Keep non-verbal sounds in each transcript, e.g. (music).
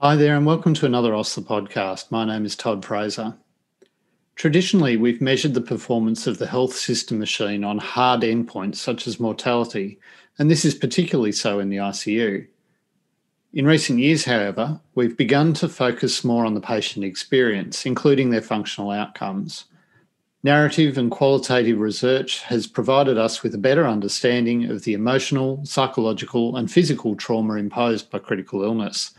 Hi there, and welcome to another OSLA podcast. My name is Todd Fraser. Traditionally, we've measured the performance of the health system machine on hard endpoints such as mortality, and this is particularly so in the ICU. In recent years, however, we've begun to focus more on the patient experience, including their functional outcomes. Narrative and qualitative research has provided us with a better understanding of the emotional, psychological, and physical trauma imposed by critical illness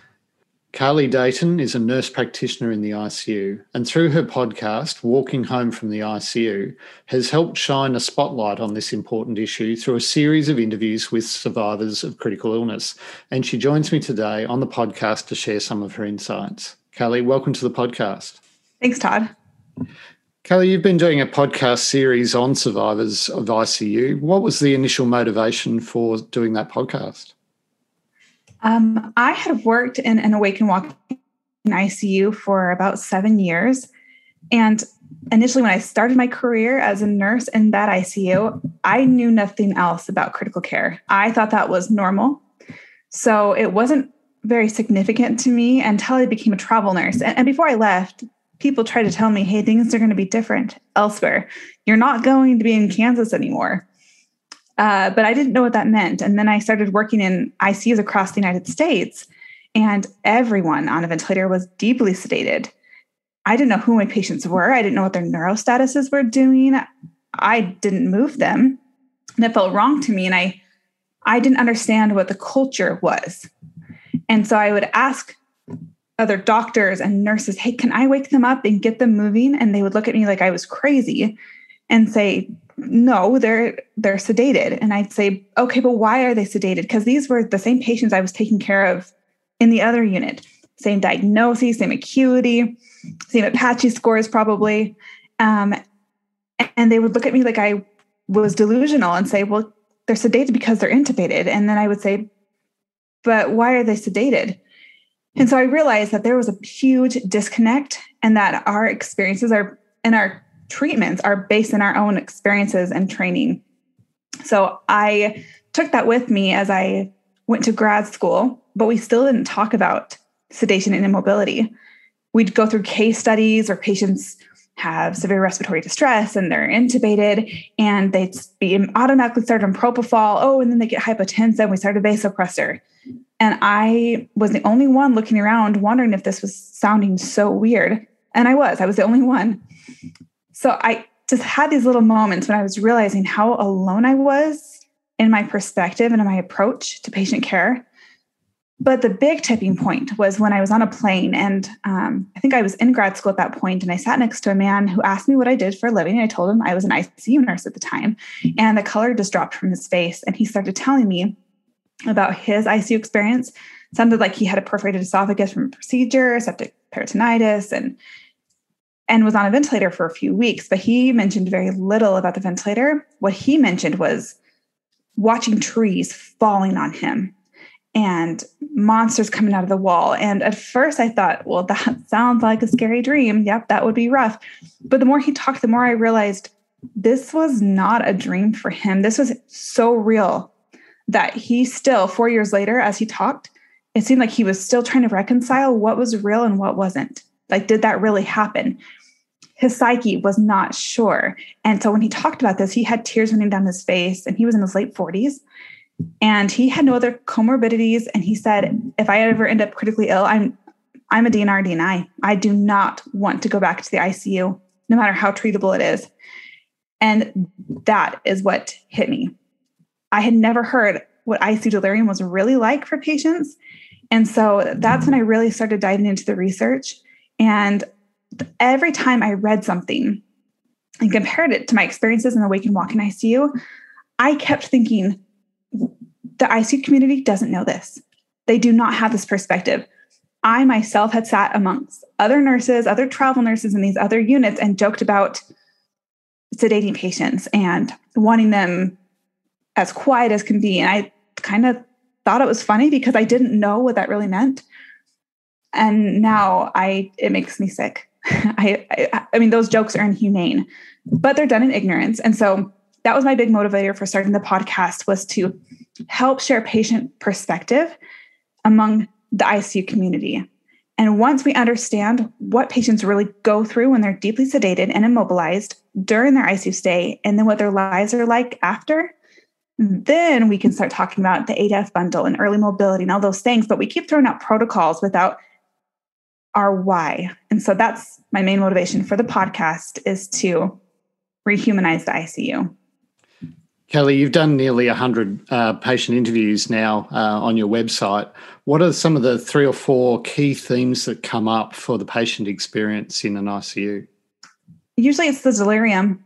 Kali Dayton is a nurse practitioner in the ICU, and through her podcast, Walking Home from the ICU, has helped shine a spotlight on this important issue through a series of interviews with survivors of critical illness. And she joins me today on the podcast to share some of her insights. Kali, welcome to the podcast. Thanks, Todd. Kali, you've been doing a podcast series on survivors of ICU. What was the initial motivation for doing that podcast? Um, I had worked in an awake and walk in ICU for about seven years. And initially, when I started my career as a nurse in that ICU, I knew nothing else about critical care. I thought that was normal. So it wasn't very significant to me until I became a travel nurse. And, and before I left, people tried to tell me, hey, things are going to be different elsewhere. You're not going to be in Kansas anymore. Uh, but I didn't know what that meant. And then I started working in ICUs across the United States, and everyone on a ventilator was deeply sedated. I didn't know who my patients were. I didn't know what their neurostatuses were doing. I didn't move them. And it felt wrong to me. And I, I didn't understand what the culture was. And so I would ask other doctors and nurses, hey, can I wake them up and get them moving? And they would look at me like I was crazy and say, no they're they're sedated. And i'd say okay but why are they sedated? Because these were the same patients i was taking care of in the other unit. Same diagnosis same acuity same apache scores probably. Um, and they would look at me like i was delusional and say well they're sedated because they're intubated. And then i would say but why are they sedated? And so i realized that there was a huge disconnect and that our experiences are and our treatments are based in our own experiences and training. So I took that with me as I went to grad school, but we still didn't talk about sedation and immobility. We'd go through case studies where patients have severe respiratory distress and they're intubated and they'd be automatically started on propofol. Oh, and then they get hypotensive. We started a vasopressor. And I was the only one looking around wondering if this was sounding so weird. And I was, I was the only one. So I just had these little moments when I was realizing how alone I was in my perspective and in my approach to patient care. But the big tipping point was when I was on a plane, and um, I think I was in grad school at that point, and I sat next to a man who asked me what I did for a living. And I told him I was an ICU nurse at the time, and the color just dropped from his face, and he started telling me about his ICU experience. It sounded like he had a perforated esophagus from a procedure, septic peritonitis, and and was on a ventilator for a few weeks, but he mentioned very little about the ventilator. What he mentioned was watching trees falling on him and monsters coming out of the wall. And at first I thought, well, (laughs) that sounds like a scary dream. Yep, that would be rough. But the more he talked, the more I realized this was not a dream for him. This was so real that he still, four years later, as he talked, it seemed like he was still trying to reconcile what was real and what wasn't. Like, did that really happen? His psyche was not sure. And so when he talked about this, he had tears running down his face and he was in his late 40s and he had no other comorbidities. And he said, if I ever end up critically ill, I'm I'm a DNR DNI. I do not want to go back to the ICU, no matter how treatable it is. And that is what hit me. I had never heard what ICU delirium was really like for patients. And so that's when I really started diving into the research. And every time I read something and compared it to my experiences in the Wake and Walk in ICU, I kept thinking, the ICU community doesn't know this. They do not have this perspective. I myself had sat amongst other nurses, other travel nurses in these other units, and joked about sedating patients and wanting them as quiet as can be. And I kind of thought it was funny because I didn't know what that really meant and now i it makes me sick. (laughs) I, I, I mean those jokes are inhumane but they're done in ignorance. And so that was my big motivator for starting the podcast was to help share patient perspective among the icu community. And once we understand what patients really go through when they're deeply sedated and immobilized during their ICU stay, and then what their lives are like after, then we can start talking about the ADF bundle and early mobility and all those things. But we keep throwing out protocols without our why. And so that's my main motivation for the podcast is to rehumanize the ICU. Kali, you've done nearly 100 uh, patient interviews now uh, on your website. What are some of the three or four key themes that come up for the patient experience in an ICU? Usually it's the delirium.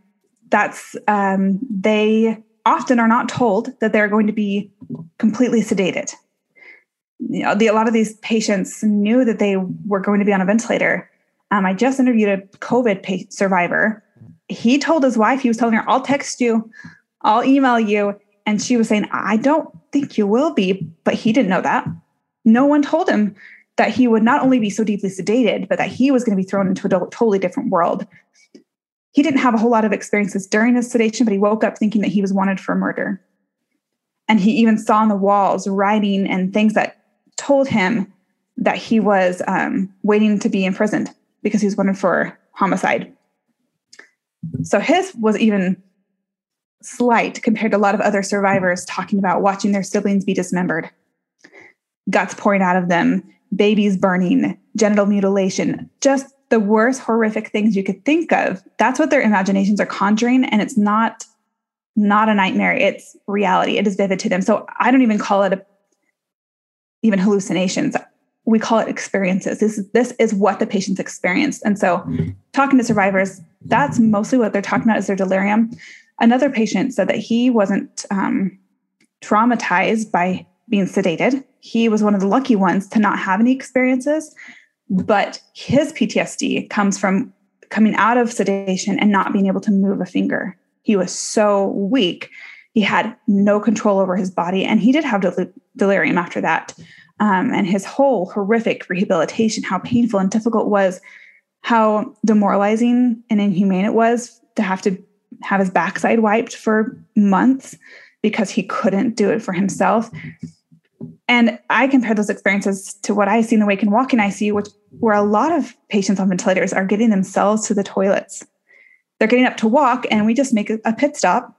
That's, um, they often are not told that they're going to be completely sedated. You know, the, a lot of these patients knew that they were going to be on a ventilator. Um, I just interviewed a COVID survivor. He told his wife, he was telling her, I'll text you I'll email you. And she was saying, I don't think you will be. But he didn't know that. No one told him that he would not only be so deeply sedated, but that he was going to be thrown into a totally different world. He didn't have a whole lot of experiences during his sedation, but he woke up thinking that he was wanted for murder. And he even saw on the walls writing and things that told him that he was um, waiting to be imprisoned because he was wanted for homicide. So his was even slight compared to a lot of other survivors talking about watching their siblings be dismembered, guts pouring out of them, babies burning, genital mutilation, just the worst horrific things you could think of. That's what their imaginations are conjuring and it's not not a nightmare, it's reality. It is vivid to them. So I don't even call it a, even hallucinations. We call it experiences. This is this is what the patients experienced. And so talking to survivors, that's mostly what they're talking about is their delirium. Another patient said that he wasn't um, traumatized by being sedated. He was one of the lucky ones to not have any experiences, but his PTSD comes from coming out of sedation and not being able to move a finger. He was so weak. He had no control over his body, and he did have del- delirium after that. Um, and his whole horrific rehabilitation, how painful and difficult it was, how demoralizing and inhumane it was to have to have his backside wiped for months because he couldn't do it for himself. And I compare those experiences to what I see in the Wake and Walk in ICU, which where a lot of patients on ventilators are getting themselves to the toilets. They're getting up to walk, and we just make a pit stop.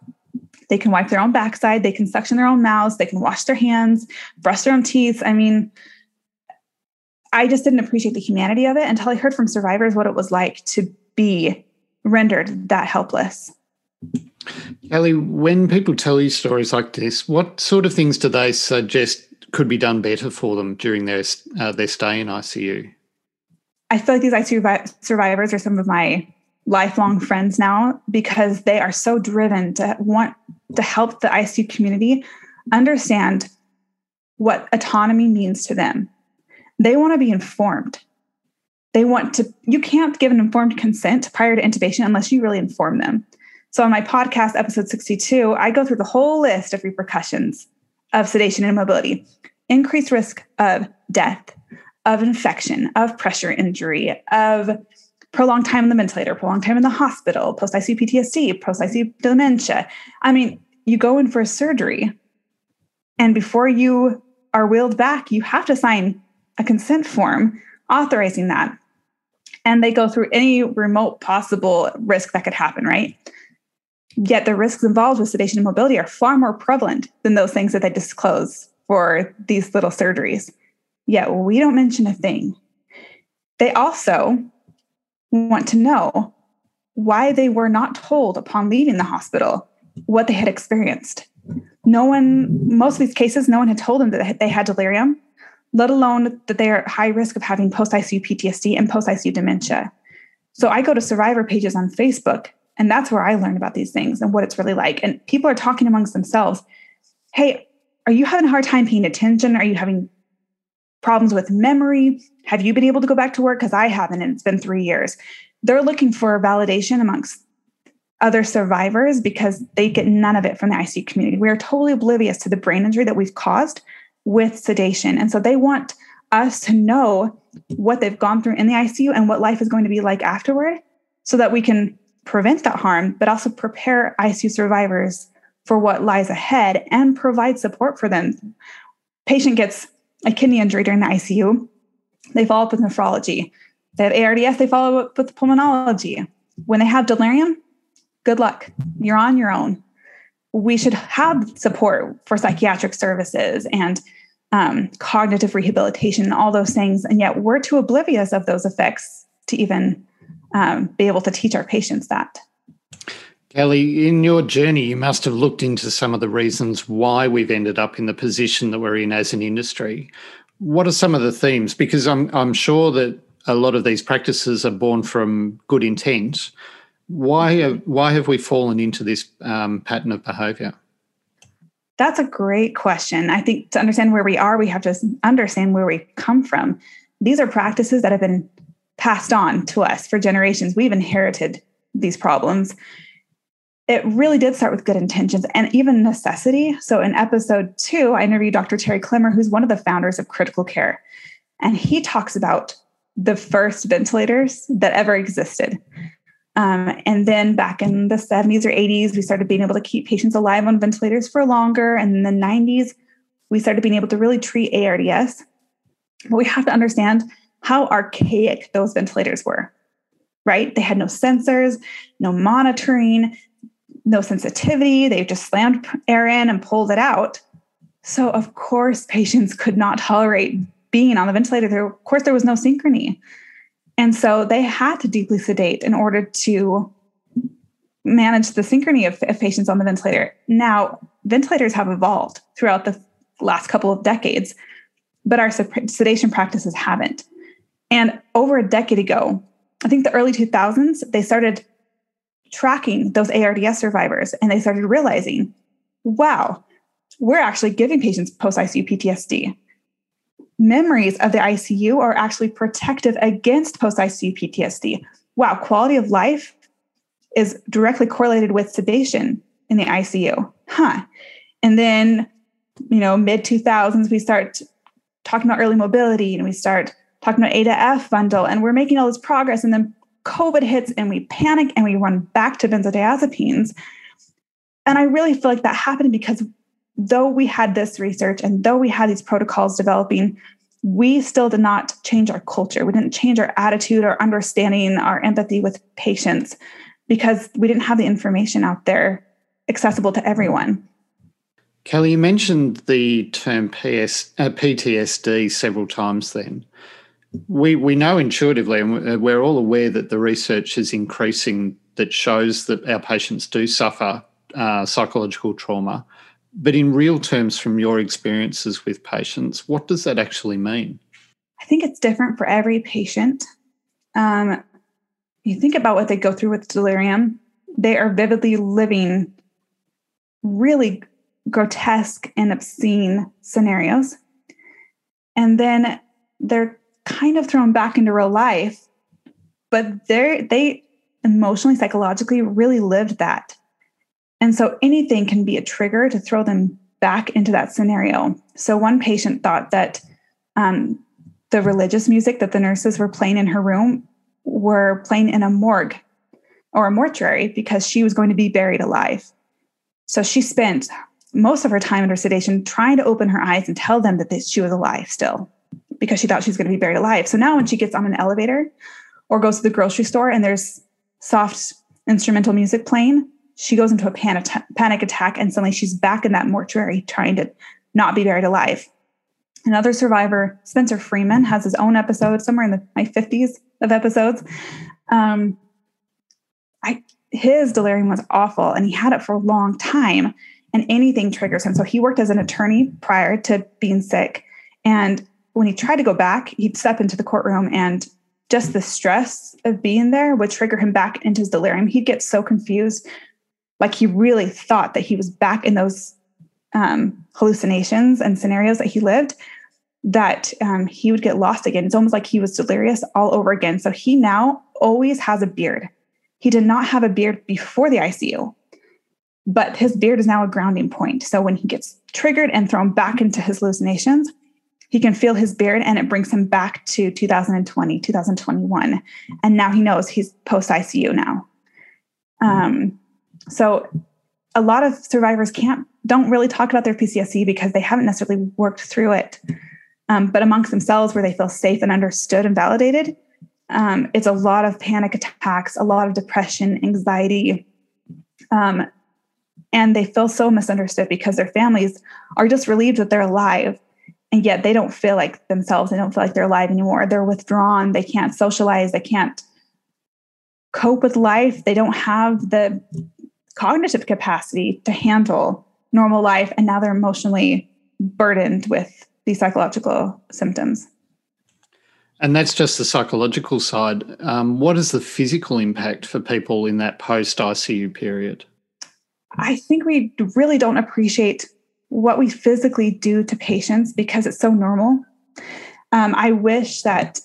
They can wipe their own backside, they can suction their own mouths, they can wash their hands, brush their own teeth. I mean, I just didn't appreciate the humanity of it until I heard from survivors what it was like to be rendered that helpless. Kali, when people tell you stories like this, what sort of things do they suggest could be done better for them during their uh, their stay in ICU? I feel like these ICU survivors are some of my lifelong friends now because they are so driven to want to help the ICU community understand what autonomy means to them. They want to be informed. They want to, you can't give an informed consent prior to intubation unless you really inform them. So, on my podcast, episode 62, I go through the whole list of repercussions of sedation and immobility increased risk of death, of infection, of pressure injury, of prolonged time in the ventilator, prolonged time in the hospital, post ICU PTSD, post ICU dementia. I mean, you go in for a surgery, and before you are wheeled back, you have to sign a consent form authorizing that. And they go through any remote possible risk that could happen, right? Yet the risks involved with sedation and mobility are far more prevalent than those things that they disclose for these little surgeries. Yet we don't mention a thing. They also want to know why they were not told upon leaving the hospital what they had experienced. No one, most of these cases, no one had told them that they had delirium, let alone that they are at high risk of having post ICU PTSD and post ICU dementia. So I go to survivor pages on Facebook and that's where I learn about these things and what it's really like. And people are talking amongst themselves. Hey, are you having a hard time paying attention? Are you having problems with memory? Have you been able to go back to work? Because I haven't, and it's been three years. They're looking for validation amongst other survivors because they get none of it from the ICU community. We are totally oblivious to the brain injury that we've caused with sedation. And so they want us to know what they've gone through in the ICU and what life is going to be like afterward so that we can prevent that harm, but also prepare ICU survivors for what lies ahead and provide support for them. Patient gets a kidney injury during the ICU. they follow up with nephrology. They have ARDS, they follow up with pulmonology. When they have delirium, good luck. You're on your own. We should have support for psychiatric services and um, cognitive rehabilitation and all those things. And yet we're too oblivious of those effects to even um, be able to teach our patients that. Kali, in your journey, you must have looked into some of the reasons why we've ended up in the position that we're in as an industry. What are some of the themes? Because I'm, I'm sure that a lot of these practices are born from good intent. Why have, why have we fallen into this um, pattern of behaviour? That's a great question. I think to understand where we are, we have to understand where we come from. These are practices that have been passed on to us for generations. We've inherited these problems. It really did start with good intentions and even necessity. So, in episode two, I interviewed Dr. Terry Clemmer, who's one of the founders of critical care. And he talks about the first ventilators that ever existed. Um, and then back in the 70s or 80s, we started being able to keep patients alive on ventilators for longer. And in the 90s, we started being able to really treat ARDS. But we have to understand how archaic those ventilators were, right? They had no sensors, no monitoring, no sensitivity. They've just slammed air in and pulled it out. So, of course, patients could not tolerate being on the ventilator. There, of course, there was no synchrony. And so they had to deeply sedate in order to manage the synchrony of, of patients on the ventilator. Now, ventilators have evolved throughout the last couple of decades, but our sedation practices haven't. And over a decade ago, I think the early 2000s, they started tracking those ARDS survivors and they started realizing, wow, we're actually giving patients post ICU PTSD. Memories of the ICU are actually protective against post ICU PTSD. Wow, quality of life is directly correlated with sedation in the ICU. Huh. And then, you know, mid 2000s, we start talking about early mobility and we start talking about A to F bundle, and we're making all this progress. And then COVID hits and we panic and we run back to benzodiazepines. And I really feel like that happened because though we had this research and though we had these protocols developing, we still did not change our culture. We didn't change our attitude, our understanding, our empathy with patients because we didn't have the information out there accessible to everyone. Kali, you mentioned the term PS, uh, PTSD several times then we we know intuitively, and we're all aware that the research is increasing that shows that our patients do suffer uh, psychological trauma. But in real terms, from your experiences with patients, what does that actually mean? I think it's different for every patient. Um, you think about what they go through with delirium, they are vividly living really grotesque and obscene scenarios. And then they're kind of thrown back into real life, but they they emotionally, psychologically really lived that. And so anything can be a trigger to throw them back into that scenario. So one patient thought that um, the religious music that the nurses were playing in her room were playing in a morgue or a mortuary because she was going to be buried alive. So she spent most of her time under sedation trying to open her eyes and tell them that she was alive still because she thought she was going to be buried alive. So now when she gets on an elevator or goes to the grocery store and there's soft instrumental music playing, she goes into a panic, panic attack and suddenly she's back in that mortuary trying to not be buried alive. Another survivor, Spencer Freeman, has his own episode somewhere in the my 50s of episodes. Um, I his delirium was awful and he had it for a long time and anything triggers him. So he worked as an attorney prior to being sick. And when he tried to go back, he'd step into the courtroom and just the stress of being there would trigger him back into his delirium. He'd get so confused, like he really thought that he was back in those um, hallucinations and scenarios that he lived, that um, he would get lost again. It's almost like he was delirious all over again. So he now always has a beard. He did not have a beard before the ICU, but his beard is now a grounding point. So when he gets triggered and thrown back into his hallucinations, he can feel his beard and it brings him back to 2020, 2021. And now he knows he's post ICU now. Um, so a lot of survivors can't, don't really talk about their PTSD because they haven't necessarily worked through it. Um, but amongst themselves, where they feel safe and understood and validated, um, it's a lot of panic attacks, a lot of depression, anxiety. Um, and they feel so misunderstood because their families are just relieved that they're alive. And yet they don't feel like themselves. They don't feel like they're alive anymore. They're withdrawn. They can't socialize. They can't cope with life. They don't have the cognitive capacity to handle normal life. And now they're emotionally burdened with these psychological symptoms. And that's just the psychological side. Um, what is the physical impact for people in that post ICU period? I think we really don't appreciate what we physically do to patients because it's so normal. Um, I wish that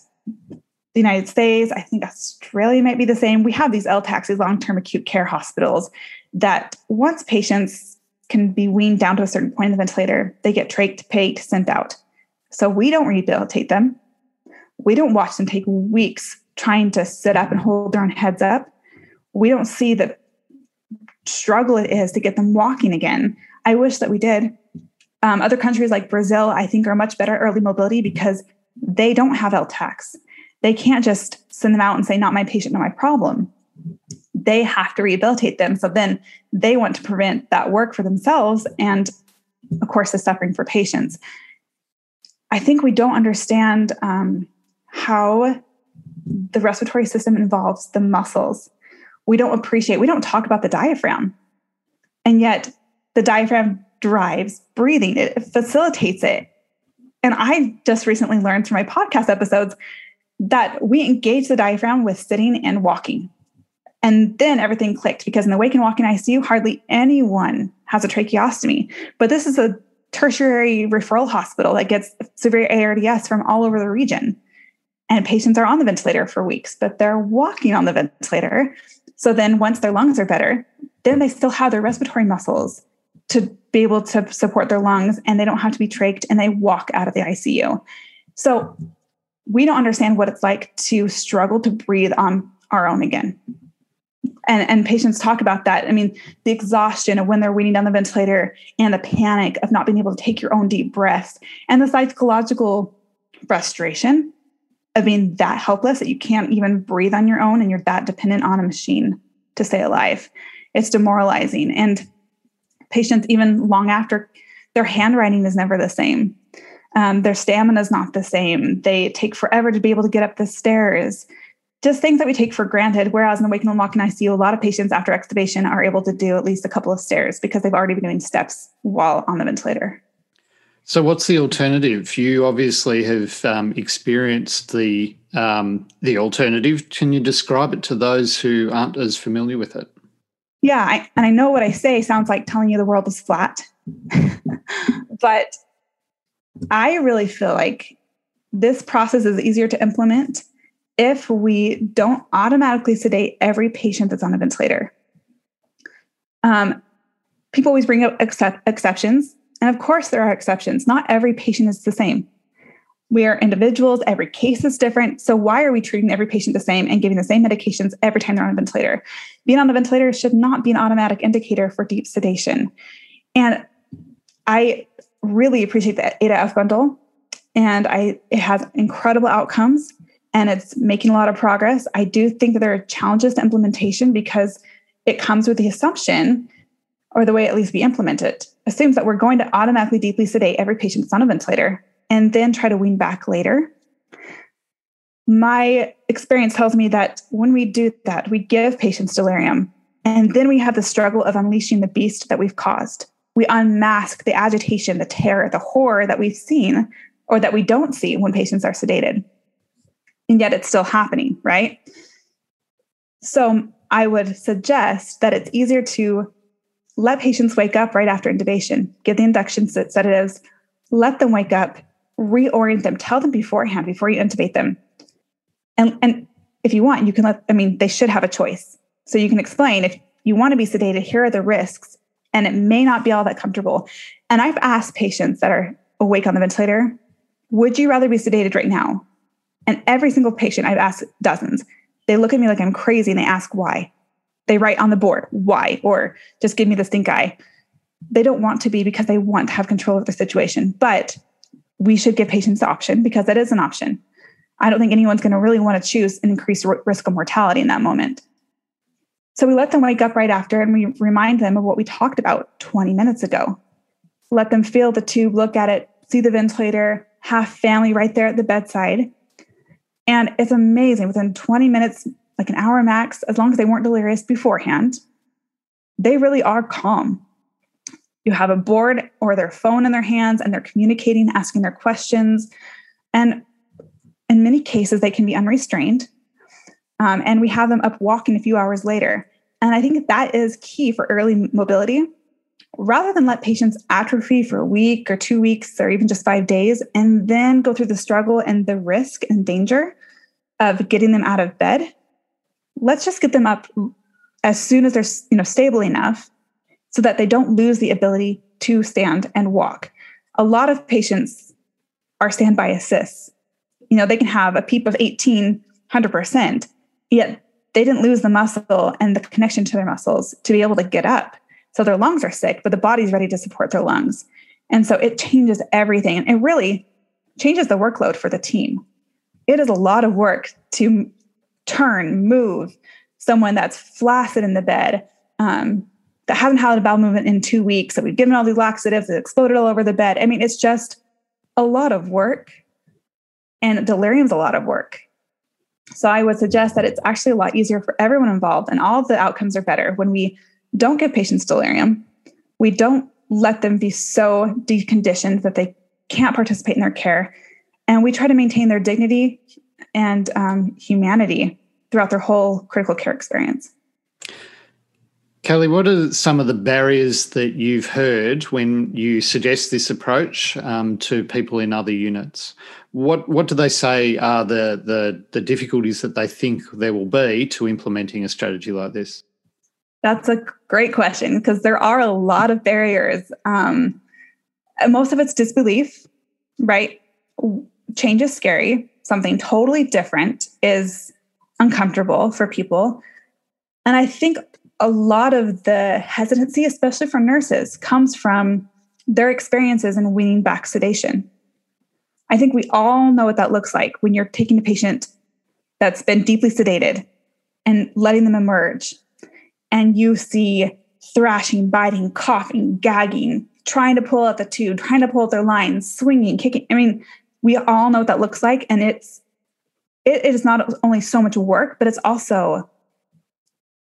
the United States, I think Australia might be the same. We have these LTACs, these long term acute care hospitals, that once patients can be weaned down to a certain point in the ventilator, they get trached, paid, sent out. So we don't rehabilitate them. We don't watch them take weeks trying to sit up and hold their own heads up. We don't see the struggle it is to get them walking again. I wish that we did. Um, other countries like Brazil, I think, are much better at early mobility because they don't have LTACs. They can't just send them out and say, not my patient, not my problem. They have to rehabilitate them. So then they want to prevent that work for themselves and, of course, the suffering for patients. I think we don't understand um, how the respiratory system involves the muscles. We don't appreciate, we don't talk about the diaphragm. And yet, the diaphragm drives breathing, it facilitates it. And I just recently learned through my podcast episodes that we engage the diaphragm with sitting and walking. And then everything clicked because in the wake and walking ICU, hardly anyone has a tracheostomy. But this is a tertiary referral hospital that gets severe ARDS from all over the region. And patients are on the ventilator for weeks, but they're walking on the ventilator. So then once their lungs are better, then they still have their respiratory muscles to be able to support their lungs and they don't have to be trached and they walk out of the ICU. So we don't understand what it's like to struggle to breathe on our own again. And, and patients talk about that. I mean, the exhaustion of when they're weaning down the ventilator and the panic of not being able to take your own deep breaths and the psychological frustration of being that helpless that you can't even breathe on your own and you're that dependent on a machine to stay alive. It's demoralizing. And patients, even long after, their handwriting is never the same. Um, their stamina is not the same. They take forever to be able to get up the stairs. Just things that we take for granted. Whereas in the Waking and Walking ICU, a lot of patients after extubation are able to do at least a couple of stairs because they've already been doing steps while on the ventilator. So, what's the alternative? You obviously have um, experienced the um, the alternative. Can you describe it to those who aren't as familiar with it? Yeah, I, and I know what I say sounds like telling you the world is flat, (laughs) but I really feel like this process is easier to implement if we don't automatically sedate every patient that's on a ventilator. Um, people always bring up except, exceptions, and of course, there are exceptions. Not every patient is the same. We are individuals, every case is different. So, why are we treating every patient the same and giving the same medications every time they're on a ventilator? Being on a ventilator should not be an automatic indicator for deep sedation. And I really appreciate the ADA-F bundle, and I it has incredible outcomes and it's making a lot of progress. I do think that there are challenges to implementation because it comes with the assumption, or the way at least we implement it, assumes that we're going to automatically deeply sedate every patient on a ventilator and then try to wean back later. My experience tells me that when we do that, we give patients delirium, and then we have the struggle of unleashing the beast that we've caused. We unmask the agitation, the terror, the horror that we've seen or that we don't see when patients are sedated. And yet it's still happening, right? So I would suggest that it's easier to let patients wake up right after intubation, give the induction sedatives, let them wake up, reorient them, tell them beforehand before you intubate them. And, and if you want, you can let, I mean, they should have a choice. So you can explain if you want to be sedated, here are the risks, and it may not be all that comfortable. And I've asked patients that are awake on the ventilator, would you rather be sedated right now? And every single patient, I've asked dozens, they look at me like I'm crazy and they ask why. They write on the board, why, or just give me the stink eye. They don't want to be because they want to have control of the situation. But we should give patients the option because that is an option. I don't think anyone's going to really want to choose an increased risk of mortality in that moment. So we let them wake up right after and we remind them of what we talked about 20 minutes ago. Let them feel the tube, look at it, see the ventilator, have family right there at the bedside. And it's amazing. Within 20 minutes, like an hour max, as long as they weren't delirious beforehand, they really are calm. You have a board or their phone in their hands and they're communicating, asking their questions. And in many cases, they can be unrestrained. Um, and we have them up walking a few hours later. And I think that is key for early mobility. Rather than let patients atrophy for a week or two weeks or even just five days, and then go through the struggle and the risk and danger of getting them out of bed, let's just get them up as soon as they're you know stable enough so that they don't lose the ability to stand and walk. A lot of patients are standby assists. You know, they can have a PEEP of 18, 100%, yet they didn't lose the muscle and the connection to their muscles to be able to get up. So their lungs are sick, but the body's ready to support their lungs. And so it changes everything. And it really changes the workload for the team. It is a lot of work to turn, move someone that's flaccid in the bed, um, that hasn't had a bowel movement in two weeks, that we've given all these laxatives, that exploded all over the bed. I mean, it's just a lot of work. And delirium's a lot of work. So I would suggest that it's actually a lot easier for everyone involved, and all the outcomes are better when we don't give patients delirium. We don't let them be so deconditioned that they can't participate in their care. And we try to maintain their dignity and um, humanity throughout their whole critical care experience. Kali, what are some of the barriers that you've heard when you suggest this approach um, to people in other units? What what do they say are the, the the difficulties that they think there will be to implementing a strategy like this? That's a great question because there are a lot of barriers. Um, most of it's disbelief, right? Change is scary. Something totally different is uncomfortable for people. And I think a lot of the hesitancy, especially from nurses, comes from their experiences in weaning back sedation. I think we all know what that looks like when you're taking a patient that's been deeply sedated and letting them emerge, and you see thrashing, biting, coughing, gagging, trying to pull out the tube, trying to pull out their lines, swinging, kicking. I mean, we all know what that looks like, and it's it, it is not only so much work, but it's also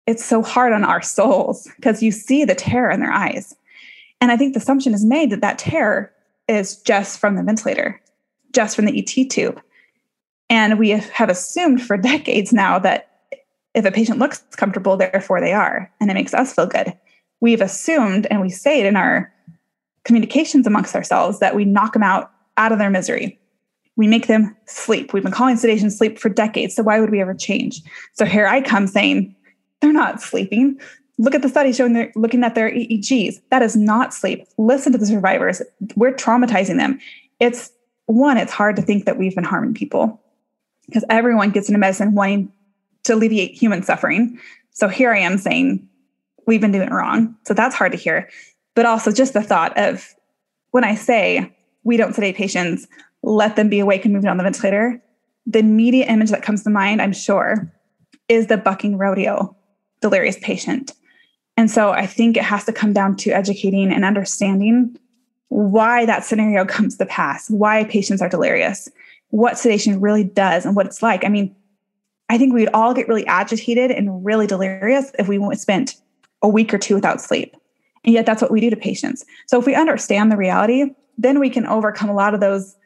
it's so hard on our souls because you see the terror in their eyes. And I think the assumption is made that that terror is just from the ventilator, just from the ET tube. And we have assumed for (laughs) decades now that if a patient looks comfortable, therefore they are, and it makes us feel good. We've assumed, and we say it in our communications amongst ourselves, that we knock them out out of their misery. We make them sleep. We've been calling sedation sleep for decades. So why would we ever change? So here I come saying, they're not sleeping. Look at the study showing they're looking at their EEGs. That is not sleep. Listen to the survivors. We're traumatizing them. It's one, it's hard to think that we've been harming people because everyone gets into medicine wanting to alleviate human suffering. So here I am saying we've been doing it wrong. So that's hard to hear. But also just the thought of when I say we don't sedate patients, let them be awake and moving on the ventilator, the immediate image that comes to mind, I'm sure, is the bucking rodeo delirious patient. And so I think it has to come down to educating and understanding why that scenario (laughs) comes to pass, why patients are delirious, what sedation really does, and what it's like. I mean, I think we'd all get really agitated and really delirious if we spent a week or two without sleep. And yet that's what we do to patients. So if we understand the reality, then we can overcome a lot of those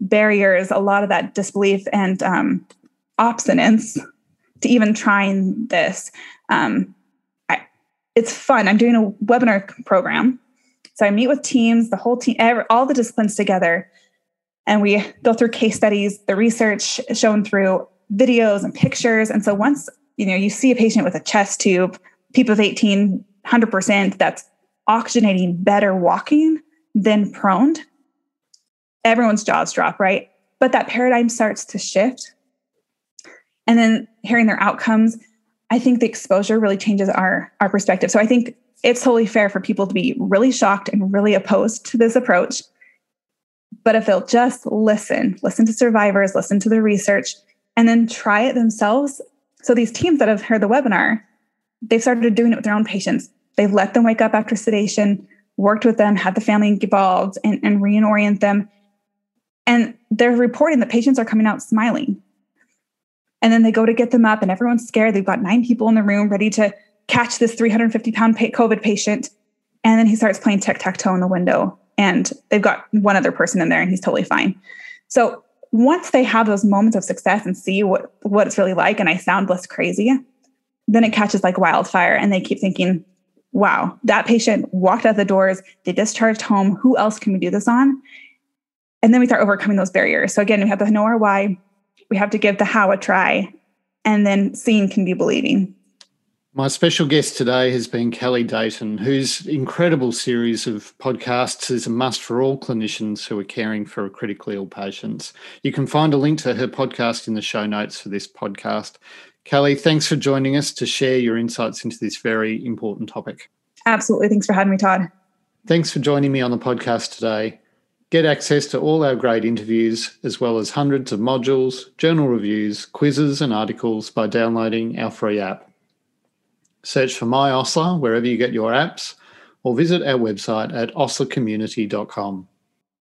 barriers, a lot of that disbelief and um, obstinance to even trying this. Um, I, it's fun. I'm doing a webinar program. So I meet with teams, the whole team, every, all the disciplines together, and we go through case studies, the research shown through videos and pictures. And so once you know you see a patient with a chest tube, PEEP of 18, 100%, that's oxygenating better walking than prone, everyone's jaws drop, right? But that paradigm starts to shift and then hearing their outcomes i think the exposure really changes our our perspective so i think it's totally fair for people to be really shocked and really opposed to this approach But if they'll just listen, listen to survivors, listen to the research, and then try it themselves. So these teams that have heard the webinar, they've started doing it with their own patients. They've let them wake up after sedation, worked with them, had the family involved, and, and reorient them. And they're reporting that patients are coming out smiling. And then they go to get them up, and everyone's scared. They've got nine people in the room ready to catch this 350 pound COVID patient. And then he starts playing tic tac toe in the window, and they've got one other person in there, and he's totally fine. So once they have those moments of success and see what, what it's really like, and I sound less crazy, then it catches like wildfire, and they keep thinking, wow, that patient walked out the doors, they discharged home. Who else can we do this on? And then we start overcoming those barriers. So again, we have to know our why, we have to give the how a try, and then seeing can be believing. My special guest today has been Kali Dayton, whose incredible series of podcasts is a must for all clinicians who are caring for critically ill patients. You can find a link to her podcast in the show notes for this podcast. Kali, thanks for joining us to share your insights into this very important topic. Absolutely. Thanks for having me, Todd. Thanks for joining me on the podcast today. Get access to all our great interviews, as well as hundreds of modules, journal reviews, quizzes, and articles by downloading our free app. Search for My OSLA wherever you get your apps, or visit our website at ostlacommunity.com.